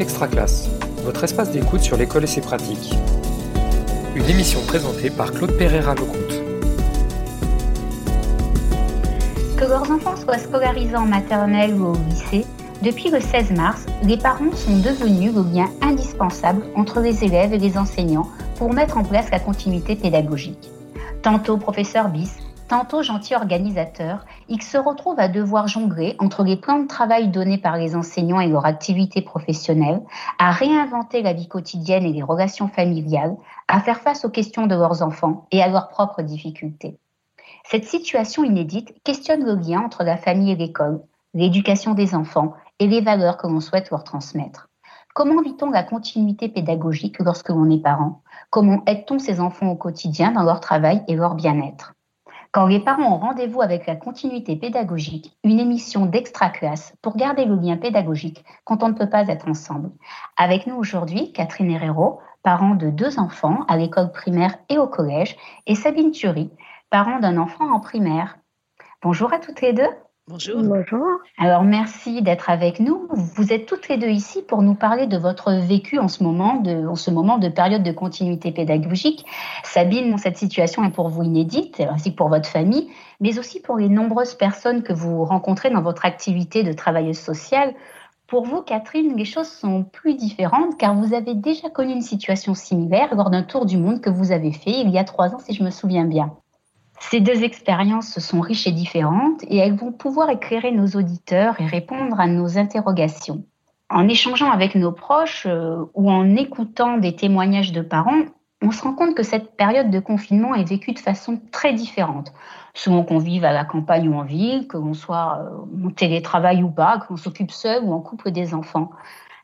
Extra Classe, votre espace d'écoute sur l'école et ses pratiques. Une émission présentée par Claude Pereira-Lecomte. Que leurs enfants soient scolarisés en maternelle ou au lycée, depuis le 16 mars, les parents sont devenus le lien indispensable entre les élèves et les enseignants pour mettre en place la continuité pédagogique. Tantôt professeur bis, tantôt gentil organisateur, ils se retrouvent à devoir jongler entre les plans de travail donnés par les enseignants et leur activité professionnelle, à réinventer la vie quotidienne et les relations familiales, à faire face aux questions de leurs enfants et à leurs propres difficultés. Cette situation inédite questionne le lien entre la famille et l'école, l'éducation des enfants et les valeurs que l'on souhaite leur transmettre. Comment vit-on la continuité pédagogique lorsque l'on est parent? Comment aide-t-on ses enfants au quotidien dans leur travail et leur bien-être? Quand les parents ont rendez-vous avec la continuité pédagogique, une émission d'extra classe pour garder le lien pédagogique quand on ne peut pas être ensemble. Avec nous aujourd'hui, Catherine Herrero, parent de deux enfants à l'école primaire et au collège, et Sabine Thury, parent d'un enfant en primaire. Bonjour à toutes les deux. Bonjour. Bonjour. Alors merci d'être avec nous. Vous êtes toutes les deux ici pour nous parler de votre vécu en ce moment de, en ce moment de période de continuité pédagogique. Sabine, cette situation est pour vous inédite, ainsi que pour votre famille, mais aussi pour les nombreuses personnes que vous rencontrez dans votre activité de travailleuse sociale. Pour vous, Catherine, les choses sont plus différentes car vous avez déjà connu une situation similaire lors d'un tour du monde que vous avez fait il y a trois ans, si je me souviens bien. Ces deux expériences sont riches et différentes et elles vont pouvoir éclairer nos auditeurs et répondre à nos interrogations. En échangeant avec nos proches euh, ou en écoutant des témoignages de parents, on se rend compte que cette période de confinement est vécue de façon très différente. Selon qu'on vive à la campagne ou en ville, que l'on soit euh, en télétravail ou pas, qu'on s'occupe seul ou en couple des enfants.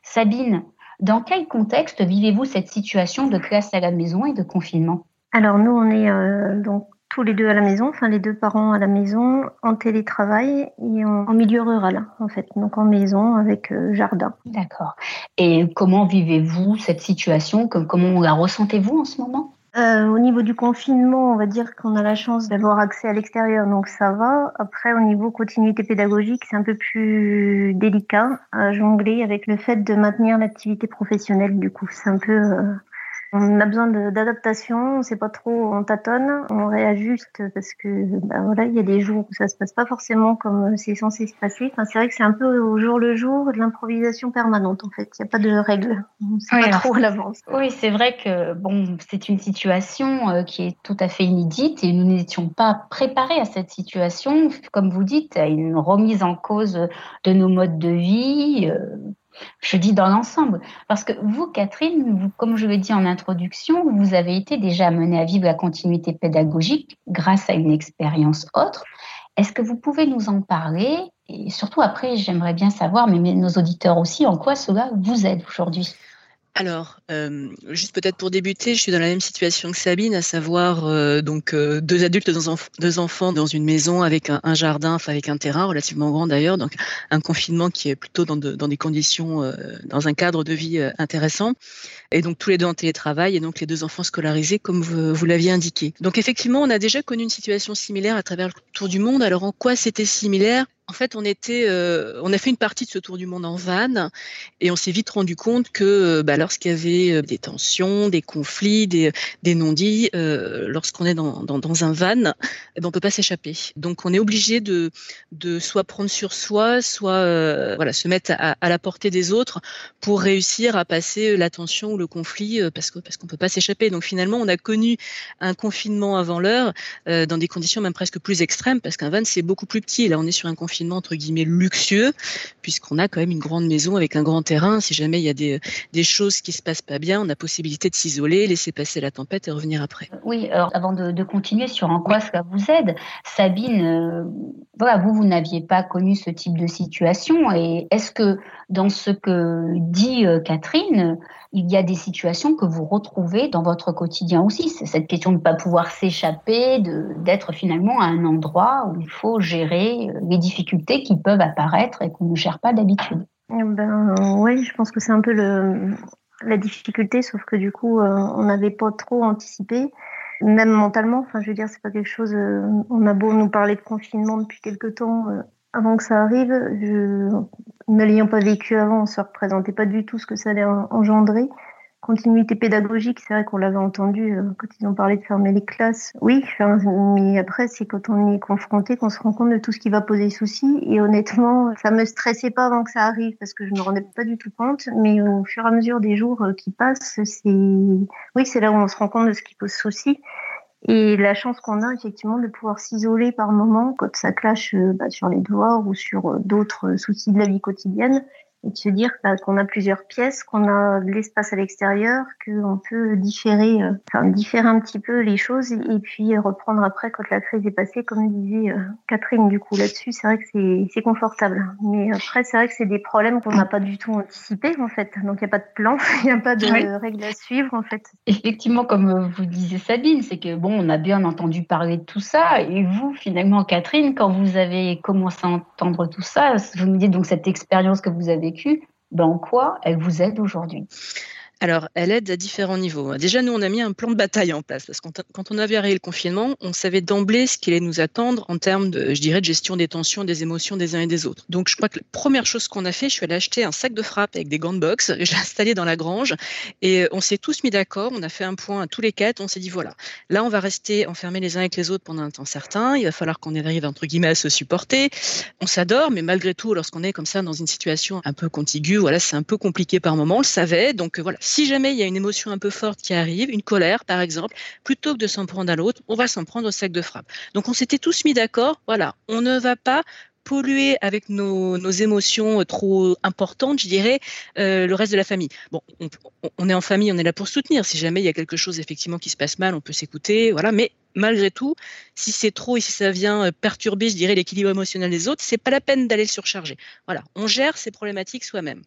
Sabine, dans quel contexte vivez-vous cette situation de classe à la maison et de confinement? Alors nous, on est euh, donc tous les deux à la maison, enfin les deux parents à la maison, en télétravail et en, milieu rural en fait, donc en maison avec euh, jardin. D'accord. Et comment vivez-vous cette situation? Comment la ressentez-vous en ce moment? Euh, au niveau du confinement, on va dire qu'on a la chance d'avoir accès à l'extérieur, donc ça va. Après, au niveau continuité pédagogique, c'est un peu plus délicat à jongler avec le fait de maintenir l'activité professionnelle. Du coup, c'est un peu euh, on a besoin d'adaptation, on sait pas trop, on tâtonne, on réajuste parce que ben voilà, il y a des jours où ça se passe pas forcément comme c'est censé se passer. Enfin, c'est vrai que c'est un peu au jour le jour de l'improvisation permanente en fait. Il n'y a pas de règles, on sait pas trop à l'avance. Oui, c'est vrai que bon, c'est une situation euh, qui est tout à fait inédite et nous n'étions pas préparés à cette situation. Comme vous dites, à une remise en cause de nos modes de vie. Je dis dans l'ensemble. Parce que vous, Catherine, comme je l'ai dit en introduction, vous avez été déjà amenée à vivre la continuité pédagogique grâce à une expérience autre. Est-ce que vous pouvez nous en parler? Et surtout, après, j'aimerais bien savoir, mais nos auditeurs aussi, en quoi cela vous aide aujourd'hui? Alors, euh, juste peut-être pour débuter, je suis dans la même situation que Sabine, à savoir euh, donc euh, deux adultes, deux, enfants dans une maison avec un, jardin, enfin avec un terrain relativement grand d'ailleurs, donc un confinement qui est plutôt dans, des conditions, dans un cadre de vie intéressant, et donc tous les deux en télétravail et donc les deux enfants scolarisés comme vous, vous l'aviez indiqué. Donc effectivement, on a déjà connu une situation similaire à travers le tour du monde. Alors en quoi c'était similaire? En fait, euh, on a fait une partie de ce tour du monde en van et on s'est vite rendu compte que euh, bah, lorsqu'il y avait euh, des tensions, des conflits, des, non-dits, lorsqu'on est dans, un van, eh ben, on peut pas s'échapper. Donc, on est obligé de, soit prendre sur soi, soit se mettre à, la portée des autres pour réussir à passer la tension ou le conflit parce que parce qu'on peut pas s'échapper. Donc, finalement, on a connu un confinement avant l'heure dans des conditions même presque plus extrêmes parce qu'un van c'est beaucoup plus petit. Là, on est sur un confinement entre guillemets luxueux, puisqu'on a quand même une grande maison avec un grand terrain. Si jamais il y a des, choses qui se passent pas bien, on a possibilité de s'isoler, laisser passer la tempête et revenir après. Oui, alors avant de, continuer sur en quoi cela vous aide, Sabine, euh, vous, vous n'aviez pas connu ce type de situation. Et est-ce que dans ce que dit euh, Catherine, il y a des situations que vous retrouvez dans votre quotidien aussi C'est cette question de ne pas pouvoir s'échapper, d'être finalement à un endroit où il faut gérer euh, les difficultés qui peuvent apparaître et qu'on ne gère pas d'habitude. Eh ben, oui, je pense que c'est un peu la difficulté, sauf que du coup, euh, on n'avait pas trop anticipé même mentalement. Enfin, je veux dire, c'est pas quelque chose. on a beau nous parler de confinement depuis quelque temps, avant que ça arrive, je, ne l'ayant pas vécu avant, on ne se représentait pas du tout ce que ça allait engendrer continuité pédagogique, c'est vrai qu'on l'avait entendu euh, quand ils ont parlé de fermer les classes. Oui, mais après, c'est quand on est confronté qu'on se rend compte de tout ce qui va poser souci. Et honnêtement, ça me stressait pas avant que ça arrive parce que je ne me rendais pas du tout compte. Mais au fur et à mesure des jours euh, qui passent, c'est, oui, c'est là où on se rend compte de ce qui pose souci. Et la chance qu'on a effectivement de pouvoir s'isoler par moment quand ça clash euh, bah, sur les devoirs ou sur d'autres soucis de la vie quotidienne et de se dire bah, qu'on a plusieurs pièces, qu'on a de l'espace à l'extérieur, qu'on peut différer, euh, enfin différer un petit peu les choses et, puis reprendre après quand la crise est passée, comme disait euh, Catherine. Du coup, là-dessus, c'est vrai que c'est confortable. Mais après, c'est vrai que c'est des problèmes qu'on n'a pas du tout anticipés en fait. Donc il n'y a pas de plan, il n'y a pas de règles à suivre en fait. Effectivement, comme vous disiez Sabine, c'est que bon, on a bien entendu parler de tout ça. Et vous, finalement, Catherine, quand vous avez commencé à entendre tout ça, vous nous dites donc cette expérience que vous avez dans quoi elle vous aide aujourd'hui? Alors, elle aide à différents niveaux. Déjà, nous, on a mis un plan de bataille en place parce que quand on avait arrêté le confinement, on savait d'emblée ce qui allait nous attendre en termes de, je dirais, de gestion des tensions, des émotions des uns et des autres. Donc, je crois que la première chose qu'on a fait, je suis allée acheter un sac de frappe avec des gants de boxe, je l'ai installé dans la grange et on s'est tous mis d'accord. On a fait un point à tous les quatre. On s'est dit voilà, là, on va rester enfermés les uns avec les autres pendant un temps certain. Il va falloir qu'on arrive entre guillemets à se supporter. On s'adore, mais malgré tout, lorsqu'on est comme ça dans une situation un peu contiguë, voilà, c'est un peu compliqué par moment. On le savait. Donc voilà, si jamais il y a une émotion un peu forte qui arrive, une colère par exemple, plutôt que de s'en prendre à l'autre, on va s'en prendre au sac de frappe. Donc on s'était tous mis d'accord, voilà, on ne va pas polluer avec nos, émotions trop importantes, je dirais, euh, le reste de la famille. Bon, on, est en famille, on est là pour soutenir. Si jamais il y a quelque chose effectivement qui se passe mal, on peut s'écouter, voilà. Mais malgré tout, si c'est trop et si ça vient euh, perturber, je dirais, l'équilibre émotionnel des autres, c'est pas la peine d'aller le surcharger. Voilà, on gère ces problématiques soi-même.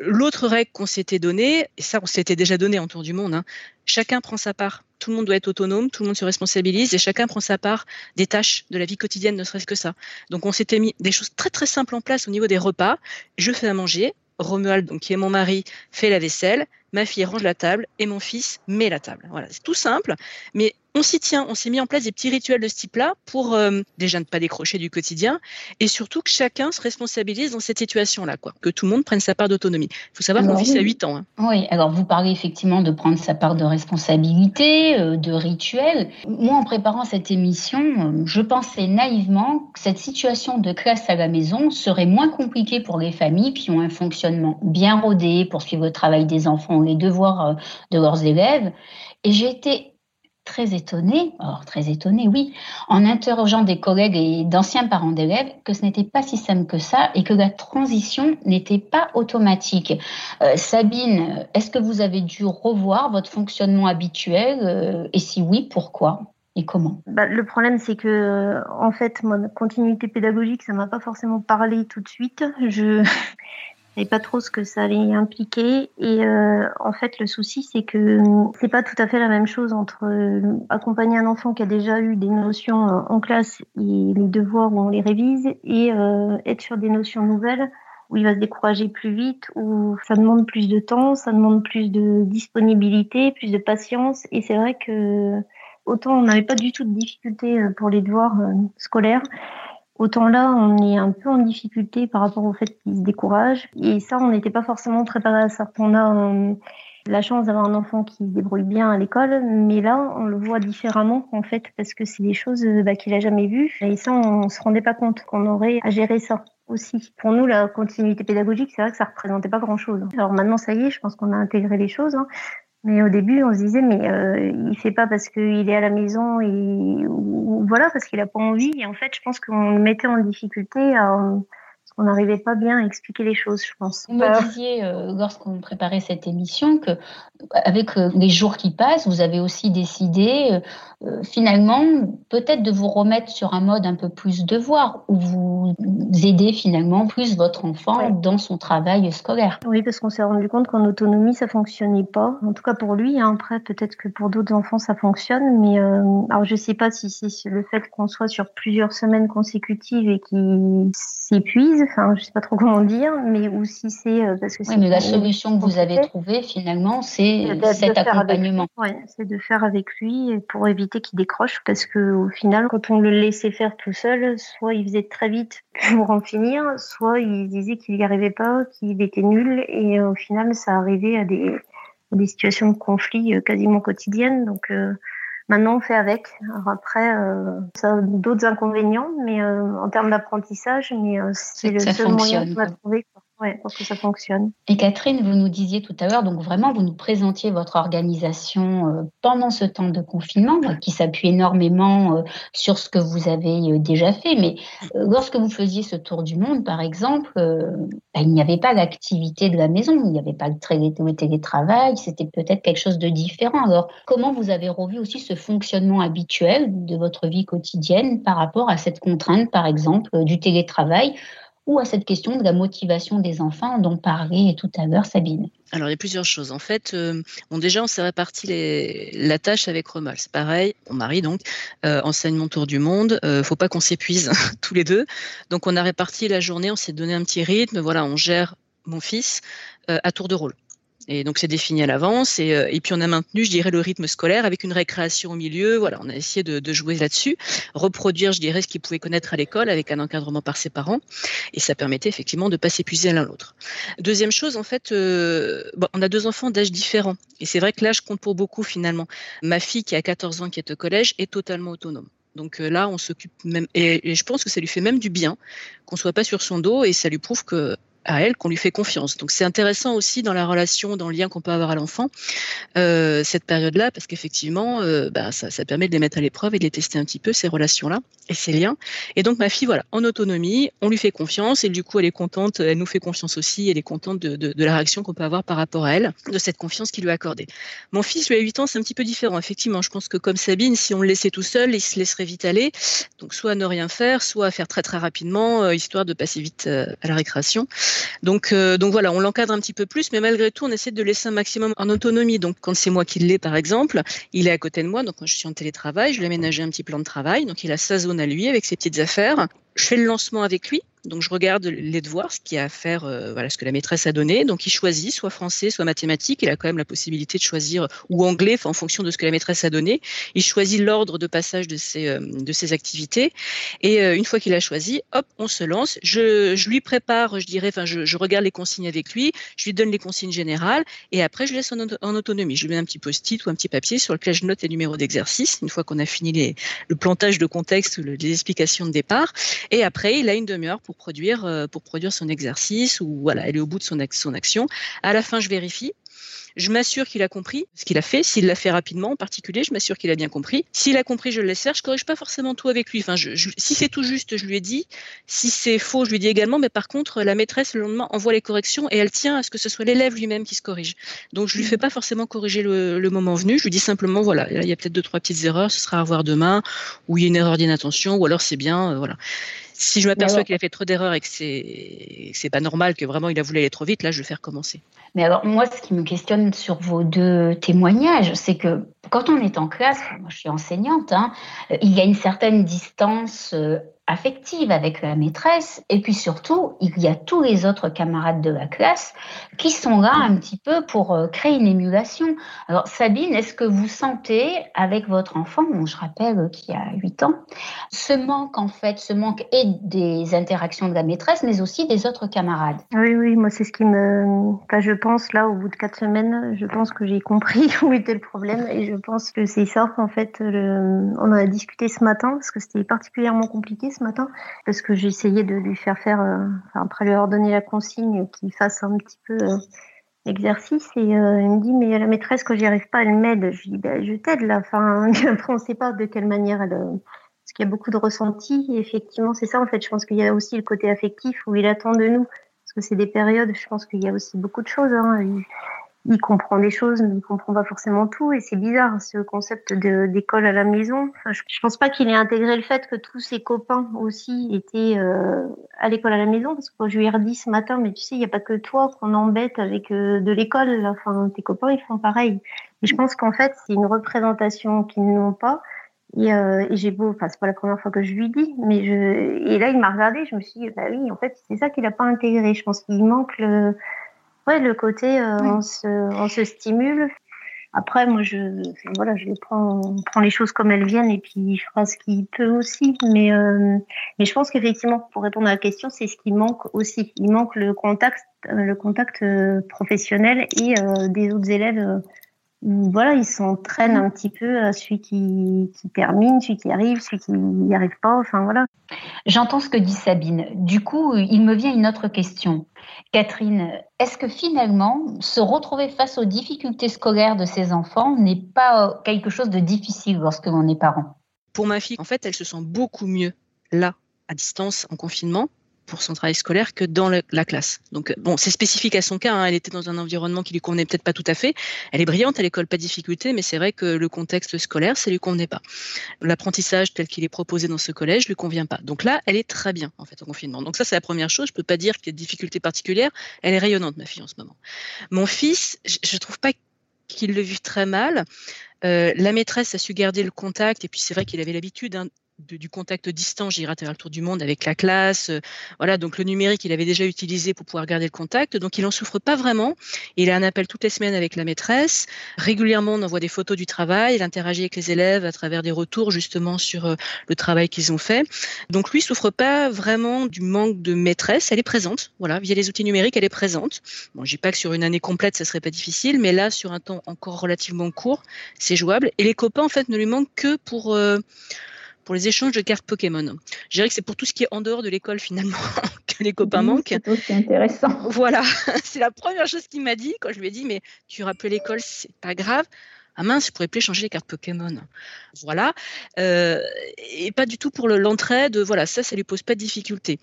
L'autre règle qu'on s'était donnée, et ça on s'était déjà donné en tour du monde, hein, chacun prend sa part. Tout le monde doit être autonome, tout le monde se responsabilise et chacun prend sa part des tâches de la vie quotidienne, ne serait-ce que ça. Donc on s'était mis des choses très très simples en place au niveau des repas. Je fais à manger, Romuald, donc, qui est mon mari, fait la vaisselle, ma fille range la table et mon fils met la table. Voilà, c'est tout simple, mais on s'y tient, on s'est mis en place des petits rituels de ce type-là pour euh, déjà ne pas décrocher du quotidien et surtout que chacun se responsabilise dans cette situation-là, quoi, que tout le monde prenne sa part d'autonomie. Il faut savoir qu'on vit à 8 ans. Hein. Oui, alors vous parlez effectivement de prendre sa part de responsabilité, euh, de rituels. Moi, en préparant cette émission, euh, je pensais naïvement que cette situation de classe à la maison serait moins compliquée pour les familles qui ont un fonctionnement bien rodé pour suivre le travail des enfants, les devoirs de leurs élèves. Et j'ai été très étonnée, or très étonnée, oui, en interrogeant des collègues et d'anciens parents d'élèves, que ce n'était pas si simple que ça et que la transition n'était pas automatique. Euh, Sabine, est-ce que vous avez dû revoir votre fonctionnement habituel euh, et si oui, pourquoi et comment? Bah, Le problème, c'est que, euh, en fait, mon continuité pédagogique, ça m'a pas forcément parlé tout de suite. Je, savais pas trop ce que ça allait impliquer. Et euh, en fait, le souci, c'est que c'est pas tout à fait la même chose entre euh, accompagner un enfant qui a déjà eu des notions euh, en classe et les devoirs où on les révise, et être sur des notions nouvelles où il va se décourager plus vite, où ça demande plus de temps, ça demande plus de disponibilité, plus de patience. Et c'est vrai que autant on n'avait pas du tout de difficultés pour les devoirs scolaires, Autant là, on est un peu en difficulté par rapport au fait qu'ils se découragent. Et ça, on n'était pas forcément préparé à ça. On a euh, la chance d'avoir un enfant qui se débrouille bien à l'école, mais là, on le voit différemment en fait, parce que c'est des choses euh, bah, qu'il a jamais vues. Et ça, on se rendait pas compte qu'on aurait à gérer ça aussi. Pour nous, la continuité pédagogique, c'est vrai que ça représentait pas grand-chose. Alors maintenant, ça y est, je pense qu'on a intégré les choses. Hein. Mais au début, on se disait, mais euh, il fait pas parce qu'il est à la maison et ou, voilà parce qu'il a pas envie. Et en fait, je pense qu'on le mettait en difficulté à, on n'arrivait pas bien à expliquer les choses, je pense. Vous me disiez, euh, lorsqu'on préparait cette émission, que avec euh, les jours qui passent, vous avez aussi décidé, euh, finalement, peut-être de vous remettre sur un mode un peu plus devoir, où vous aidez finalement plus votre enfant dans son travail scolaire. Oui, parce qu'on s'est rendu compte qu'en autonomie, ça fonctionnait pas. En tout cas pour lui. Hein. Après, peut-être que pour d'autres enfants, ça fonctionne. Mais alors, je sais pas si c'est le fait qu'on soit sur plusieurs semaines consécutives et qu'il s'épuise enfin je sais pas trop comment dire, mais ou si c'est euh, parce que oui, mais la solution que vous avez trouvée finalement, c'est cet accompagnement. C'est de faire avec lui pour éviter qu'il décroche, parce que au final, quand on le laissait faire tout seul, soit il faisait très vite pour en finir, soit il disait qu'il n'y arrivait pas, qu'il était nul, et au final, ça arrivait à des, des situations de conflit quasiment quotidiennes, donc. Maintenant, on fait avec. Alors après, euh, ça a d'autres inconvénients, mais euh, en termes d'apprentissage, mais euh, c'est le seul moyen qu'on va trouver pour que ça fonctionne. Et Catherine, vous nous disiez tout à l'heure, donc vraiment, vous nous présentiez votre organisation euh, pendant ce temps de confinement, qui s'appuie énormément euh, sur ce que vous avez euh, déjà fait. Mais lorsque vous faisiez ce tour du monde, par exemple, bah, il n'y avait pas l'activité de la maison, il n'y avait pas le, télétravail, c'était peut-être quelque chose de différent. Alors, comment vous avez revu aussi ce fonctionnement habituel de votre vie quotidienne par rapport à cette contrainte, par exemple, du télétravail ou à cette question de la motivation des enfants dont parlait tout à l'heure Sabine alors, il y a plusieurs choses. En fait, euh, déjà, on s'est réparti la tâche avec Romal. C'est pareil, mon mari, donc, euh, enseignement tour du monde. Euh, faut pas qu'on s'épuise tous les deux. Donc, on a réparti la journée, on s'est donné un petit rythme. Voilà, on gère mon fils à tour de rôle. Et donc c'est défini à l'avance. Et, euh, et, puis on a maintenu, je dirais, le rythme scolaire avec une récréation au milieu. Voilà, on a essayé de, jouer là-dessus, reproduire, je dirais, ce qu'il pouvait connaître à l'école avec un encadrement par ses parents. Et ça permettait effectivement de pas s'épuiser l'un l'autre. Deuxième chose, en fait, euh, on a deux enfants d'âge différents. Et c'est vrai que l'âge compte pour beaucoup finalement. Ma fille qui a 14 ans, qui est au collège, est totalement autonome. Donc euh, là, on s'occupe même, et, je pense que ça lui fait même du bien qu'on soit pas sur son dos, et ça lui prouve que à elle qu'on lui fait confiance. Donc c'est intéressant aussi dans la relation, dans le lien qu'on peut avoir à l'enfant, euh, cette période-là, parce qu'effectivement, euh, bah, ça, ça, permet de les mettre à l'épreuve et de les tester un petit peu, ces relations-là et ces liens. Et donc ma fille, voilà, en autonomie, on lui fait confiance et du coup elle est contente, elle nous fait confiance aussi, elle est contente de, de, de la réaction qu'on peut avoir par rapport à elle, de cette confiance qu'il lui a accordée. Mon fils, lui, a 8 ans, c'est un petit peu différent. Effectivement, je pense que comme Sabine, si on le laissait tout seul, il se laisserait vite aller. Donc soit à ne rien faire, soit à faire très très rapidement, euh, histoire de passer vite euh, à la récréation. Donc, euh, donc voilà, on l'encadre un petit peu plus, mais malgré tout, on essaie de laisser un maximum en autonomie. Donc quand c'est moi qui l'ai, par exemple, il est à côté de moi, donc quand je suis en télétravail, je lui ai aménagé un petit plan de travail, donc il a sa zone à lui avec ses petites affaires. Je fais le lancement avec lui, donc je regarde les devoirs, ce qu'il y a à faire, euh, voilà ce que la maîtresse a donné. Donc il choisit soit français, soit mathématiques. Il a quand même la possibilité de choisir ou anglais, en fonction de ce que la maîtresse a donné. Il choisit l'ordre de passage de ses euh, de ses activités. Et euh, une fois qu'il a choisi, hop, on se lance. Je, je lui prépare, je dirais, enfin je, je, regarde les consignes avec lui. Je lui donne les consignes générales et après je laisse en, autonomie. Je lui mets un petit post-it ou un petit papier sur lequel je note les numéros d'exercice. Une fois qu'on a fini les, le plantage de contexte ou les explications de départ. Et après il a une demi-heure pour produire euh, pour produire son exercice ou voilà, elle est au bout de son, son action. À la fin, je vérifie je m'assure qu'il a compris ce qu'il a fait. S'il l'a fait rapidement, en particulier, je m'assure qu'il a bien compris. S'il a compris, je le laisse faire. Je corrige pas forcément tout avec lui. Enfin, si c'est tout juste, je lui ai dit. Si c'est faux, je lui dis également. Mais par contre, la maîtresse le lendemain envoie les corrections et elle tient à ce que ce soit l'élève lui-même qui se corrige. Donc, je lui fais pas forcément corriger le, moment venu. Je lui dis simplement, voilà, il y a peut-être deux trois petites erreurs. Ce sera à voir demain, ou il y a une erreur d'inattention, ou alors c'est bien, euh, voilà. Si je m'aperçois qu'il a fait trop d'erreurs et que c'est c'est pas normal, que vraiment il a voulu aller trop vite, là je vais faire commencer. Mais alors moi, ce qui me questionne sur vos deux témoignages, c'est que quand on est en classe, moi je suis enseignante, hein, il y a une certaine distance affective avec la maîtresse. Et puis surtout, il y a tous les autres camarades de la classe qui sont là un petit peu pour euh, créer une émulation. Alors Sabine, est-ce que vous sentez avec votre enfant, bon, je rappelle qu'il a 8 ans, ce manque en fait, ce manque et des interactions de la maîtresse, mais aussi des autres camarades? Oui, oui, moi c'est ce qui me... Enfin, je pense là, au bout de 4 semaines, je pense que j'ai compris où était le problème et je pense que c'est ça en fait. On en a discuté ce matin parce que c'était particulièrement compliqué ce parce que essayé de lui faire faire, euh, après lui avoir donné la consigne, qu'il fasse un petit peu euh, l'exercice et euh, il me dit mais la maîtresse quand j'y arrive pas elle m'aide. Je dis ben, je t'aide là. Enfin après on sait pas de quelle manière elle parce qu'il y a beaucoup de ressentis effectivement c'est ça en fait. Je pense qu'il y a aussi le côté affectif où il attend de nous parce que c'est des périodes. Je pense qu'il y a aussi beaucoup de choses. Hein comprend des choses, mais il comprend pas forcément tout. Et c'est bizarre, ce concept d'école à la maison. Je pense pas qu'il ait intégré le fait que tous ses copains aussi étaient euh, à l'école à la maison. Parce que quand je lui ai redit ce matin, mais tu sais, il n'y a pas que toi qu'on embête avec euh, de l'école. Enfin, tes copains, ils font pareil. Et je pense qu'en fait, c'est une représentation qu'ils n'ont pas Et, euh, et j'ai beau, enfin c'est pas la première fois que je lui dis, mais je et là il m'a regardé, je me suis dit bah oui en fait c'est ça qu'il a pas intégré. Je pense qu'il manque le ouais le côté euh, on se on se stimule. Après moi je voilà je les prends on prend les choses comme elles viennent et puis il fera ce qu'il peut aussi. Mais euh, mais je pense qu'effectivement pour répondre à la question c'est ce qui manque aussi. Il manque le contact le contact euh, professionnel et euh, des autres élèves voilà, ils s'entraînent un petit peu à celui qui, qui, termine, celui qui arrive, celui qui n'y arrive pas, enfin voilà. J'entends ce que dit Sabine. Du coup, il me vient une autre question. Catherine, est-ce que finalement, se retrouver face aux difficultés scolaires de ses enfants n'est pas quelque chose de difficile lorsque l'on est parent? Pour ma fille, en fait, elle se sent beaucoup mieux là, à distance, en confinement, pour son travail scolaire que dans la classe. Donc euh, bon, c'est spécifique à son cas. Hein. Elle était dans un environnement qui lui convenait peut-être pas tout à fait. Elle est brillante à l'école, pas de difficulté, mais c'est vrai que le contexte scolaire, ça lui convenait pas. L'apprentissage tel qu'il est proposé dans ce collège lui convient pas. Donc là, elle est très bien en fait en confinement. Donc ça, c'est la première chose. Je peux pas dire qu'il y a de difficultés particulières. Elle est rayonnante, ma fille en ce moment. Mon fils, je, je trouve pas qu'il le vive très mal. Euh, la maîtresse a su garder le contact et puis c'est vrai qu'il avait l'habitude hein, du contact distant, j'irai à travers le tour du monde avec la classe. Euh, voilà, donc le numérique, il avait déjà utilisé pour pouvoir garder le contact. Donc il n'en souffre pas vraiment. Il a un appel toutes les semaines avec la maîtresse. Régulièrement, on envoie des photos du travail. Il interagit avec les élèves à travers des retours justement sur euh, le travail qu'ils ont fait. Donc lui, souffre pas vraiment du manque de maîtresse. Elle est présente. Voilà, via les outils numériques, elle est présente. Bon, je dis pas que sur une année complète, ça serait pas difficile, mais là, sur un temps encore relativement court, c'est jouable. Et les copains, en fait, ne lui manquent que pour euh, pour les échanges de cartes Pokémon. Je dirais que c'est pour tout ce qui est en dehors de l'école finalement que les copains manquent. C'est intéressant. Voilà, c'est la première chose qu'il m'a dit quand je lui ai dit mais tu rappelles l'école, c'est pas grave. Ah mince, je pourrais plus changer les cartes Pokémon. Voilà. Euh, et pas du tout pour l'entraide. Voilà, ça, ça lui pose pas de difficulté.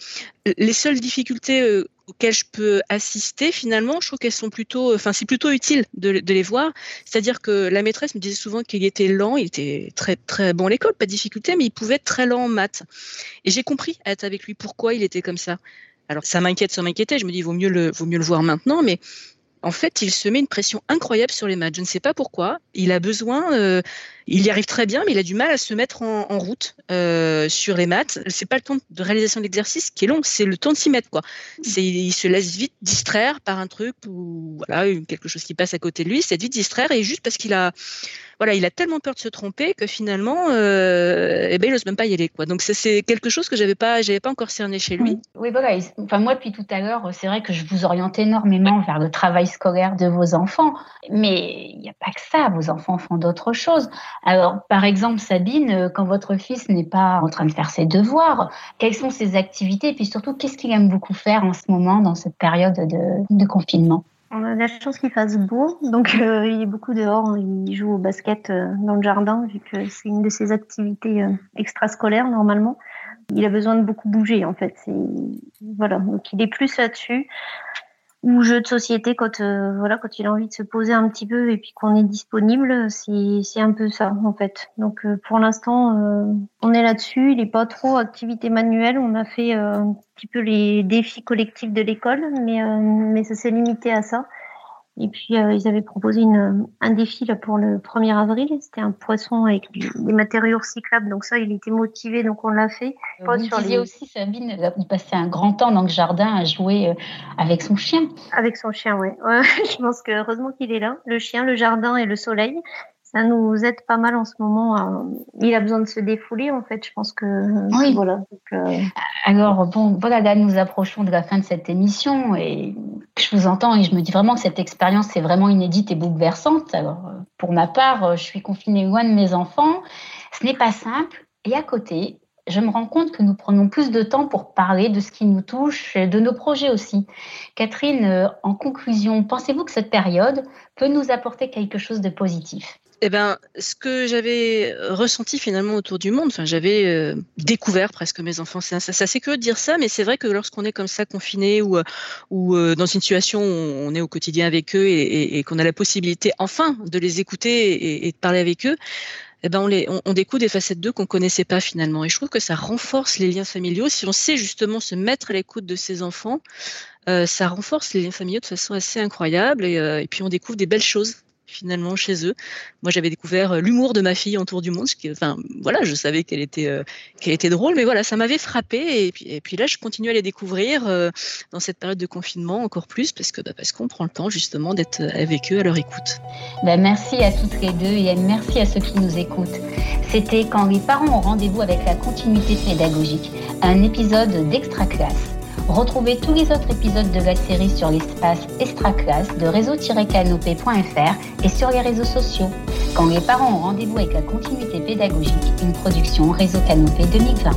Les seules difficultés euh, auxquelles je peux assister, finalement, je trouve qu'elles sont plutôt, enfin, c'est plutôt utile de, les voir. C'est-à-dire que la maîtresse me disait souvent qu'il était lent, il était très, très bon à l'école, pas de difficulté, mais il pouvait être très lent en maths. Et j'ai compris à être avec lui pourquoi il était comme ça. Alors, ça m'inquiète, ça m'inquiétait. Je me dis, vaut mieux le, vaut mieux le voir maintenant, mais en fait, il se met une pression incroyable sur les maths. Je ne sais pas pourquoi. Il a besoin, euh, il y arrive très bien, mais il a du mal à se mettre en, route euh, sur les maths. C'est pas le temps de réalisation de l'exercice qui est long, c'est le temps de s'y mettre. Quoi. C'est, il se laisse vite distraire par un truc ou voilà quelque chose qui passe à côté de lui. C'est vite distraire et juste parce qu'il a voilà, il a tellement peur de se tromper que finalement, euh, eh ben, il n'ose même pas y aller. Quoi. Donc c'est quelque chose que j'avais pas, j'avais pas encore cerné chez lui. Oui, voilà. Enfin, moi, depuis tout à l'heure, c'est vrai que je vous oriente énormément vers le travail scolaire de vos enfants. Mais il n'y a pas que ça. Vos enfants font d'autres choses. Alors, par exemple, Sabine, euh, quand votre fils n'est pas en train de faire ses devoirs, quelles sont ses activités? Et puis surtout, qu'est-ce qu'il aime beaucoup faire en ce moment, dans cette période de, confinement? On a la chance qu'il fasse beau, donc euh, il est beaucoup dehors. Il joue au basket euh, dans le jardin, vu que c'est une de ses activités extrascolaires normalement. Il a besoin de beaucoup bouger en fait. Voilà, donc il est plus là-dessus ou jeu de société quand euh, voilà quand il a envie de se poser un petit peu et puis qu'on est disponible c'est c'est un peu ça en fait. Donc euh, pour l'instant euh, on est là-dessus. Il est pas trop activité manuelle. On a fait un petit peu les défis collectifs de l'école mais mais ça s'est limité à ça et puis, euh, ils avaient proposé une, un défi là, pour le 1er avril. C'était un poisson avec des matériaux recyclables. Donc ça, il était motivé, donc on l'a fait. Vous aussi, Sabine, il passait un grand temps dans le jardin à jouer euh, avec son chien. Avec son chien, oui. Ouais. Je pense que heureusement qu'il est là. Le chien, le jardin et le soleil ça nous aide pas mal en ce moment. Il a besoin de se défouler, en fait. Je pense que oui. Voilà. Donc, euh, Alors bon, voilà, là nous approchons de la fin de cette émission et je vous entends et je me dis vraiment que cette expérience est vraiment inédite et bouleversante. Alors pour ma part, je suis confinée loin de mes enfants. Ce n'est pas simple. Et à côté, je me rends compte que nous prenons plus de temps pour parler de ce qui nous touche et de nos projets aussi. Catherine, euh, en conclusion, pensez-vous que cette période peut nous apporter quelque chose de positif? Eh ben, ce que j'avais ressenti finalement autour du monde, enfin, j'avais euh, découvert presque mes enfants. C'est assez que de dire ça, mais c'est vrai que lorsqu'on est comme ça confiné ou, ou euh, dans une situation où on est au quotidien avec eux et, qu'on a la possibilité enfin de les écouter et, de parler avec eux, eh ben on, les, on, découvre des facettes d'eux qu'on connaissait pas finalement. Et je trouve que ça renforce les liens familiaux. Si on sait justement se mettre à l'écoute de ses enfants, euh, ça renforce les liens familiaux de façon assez incroyable. Et, et puis on découvre des belles choses finalement chez eux. Moi, j'avais découvert euh, l'humour de ma fille en tour du monde. Enfin, voilà, je savais qu'elle était, euh, qu'elle était drôle, mais voilà, ça m'avait frappé. Et puis, et puis là, je continue à les découvrir euh, dans cette période de confinement encore plus, parce que bah, parce qu'on prend le temps justement d'être avec eux à leur écoute. Ben, merci à toutes les deux et merci à ceux qui nous écoutent. C'était quand les parents ont rendez-vous avec la continuité pédagogique, un épisode d'extra classe. Retrouvez tous les autres épisodes de la série sur l'espace Extraclasse de réseau-canopé.fr et sur les réseaux sociaux. Quand les parents ont rendez-vous avec la continuité pédagogique, une production Réseau Canopé 2020.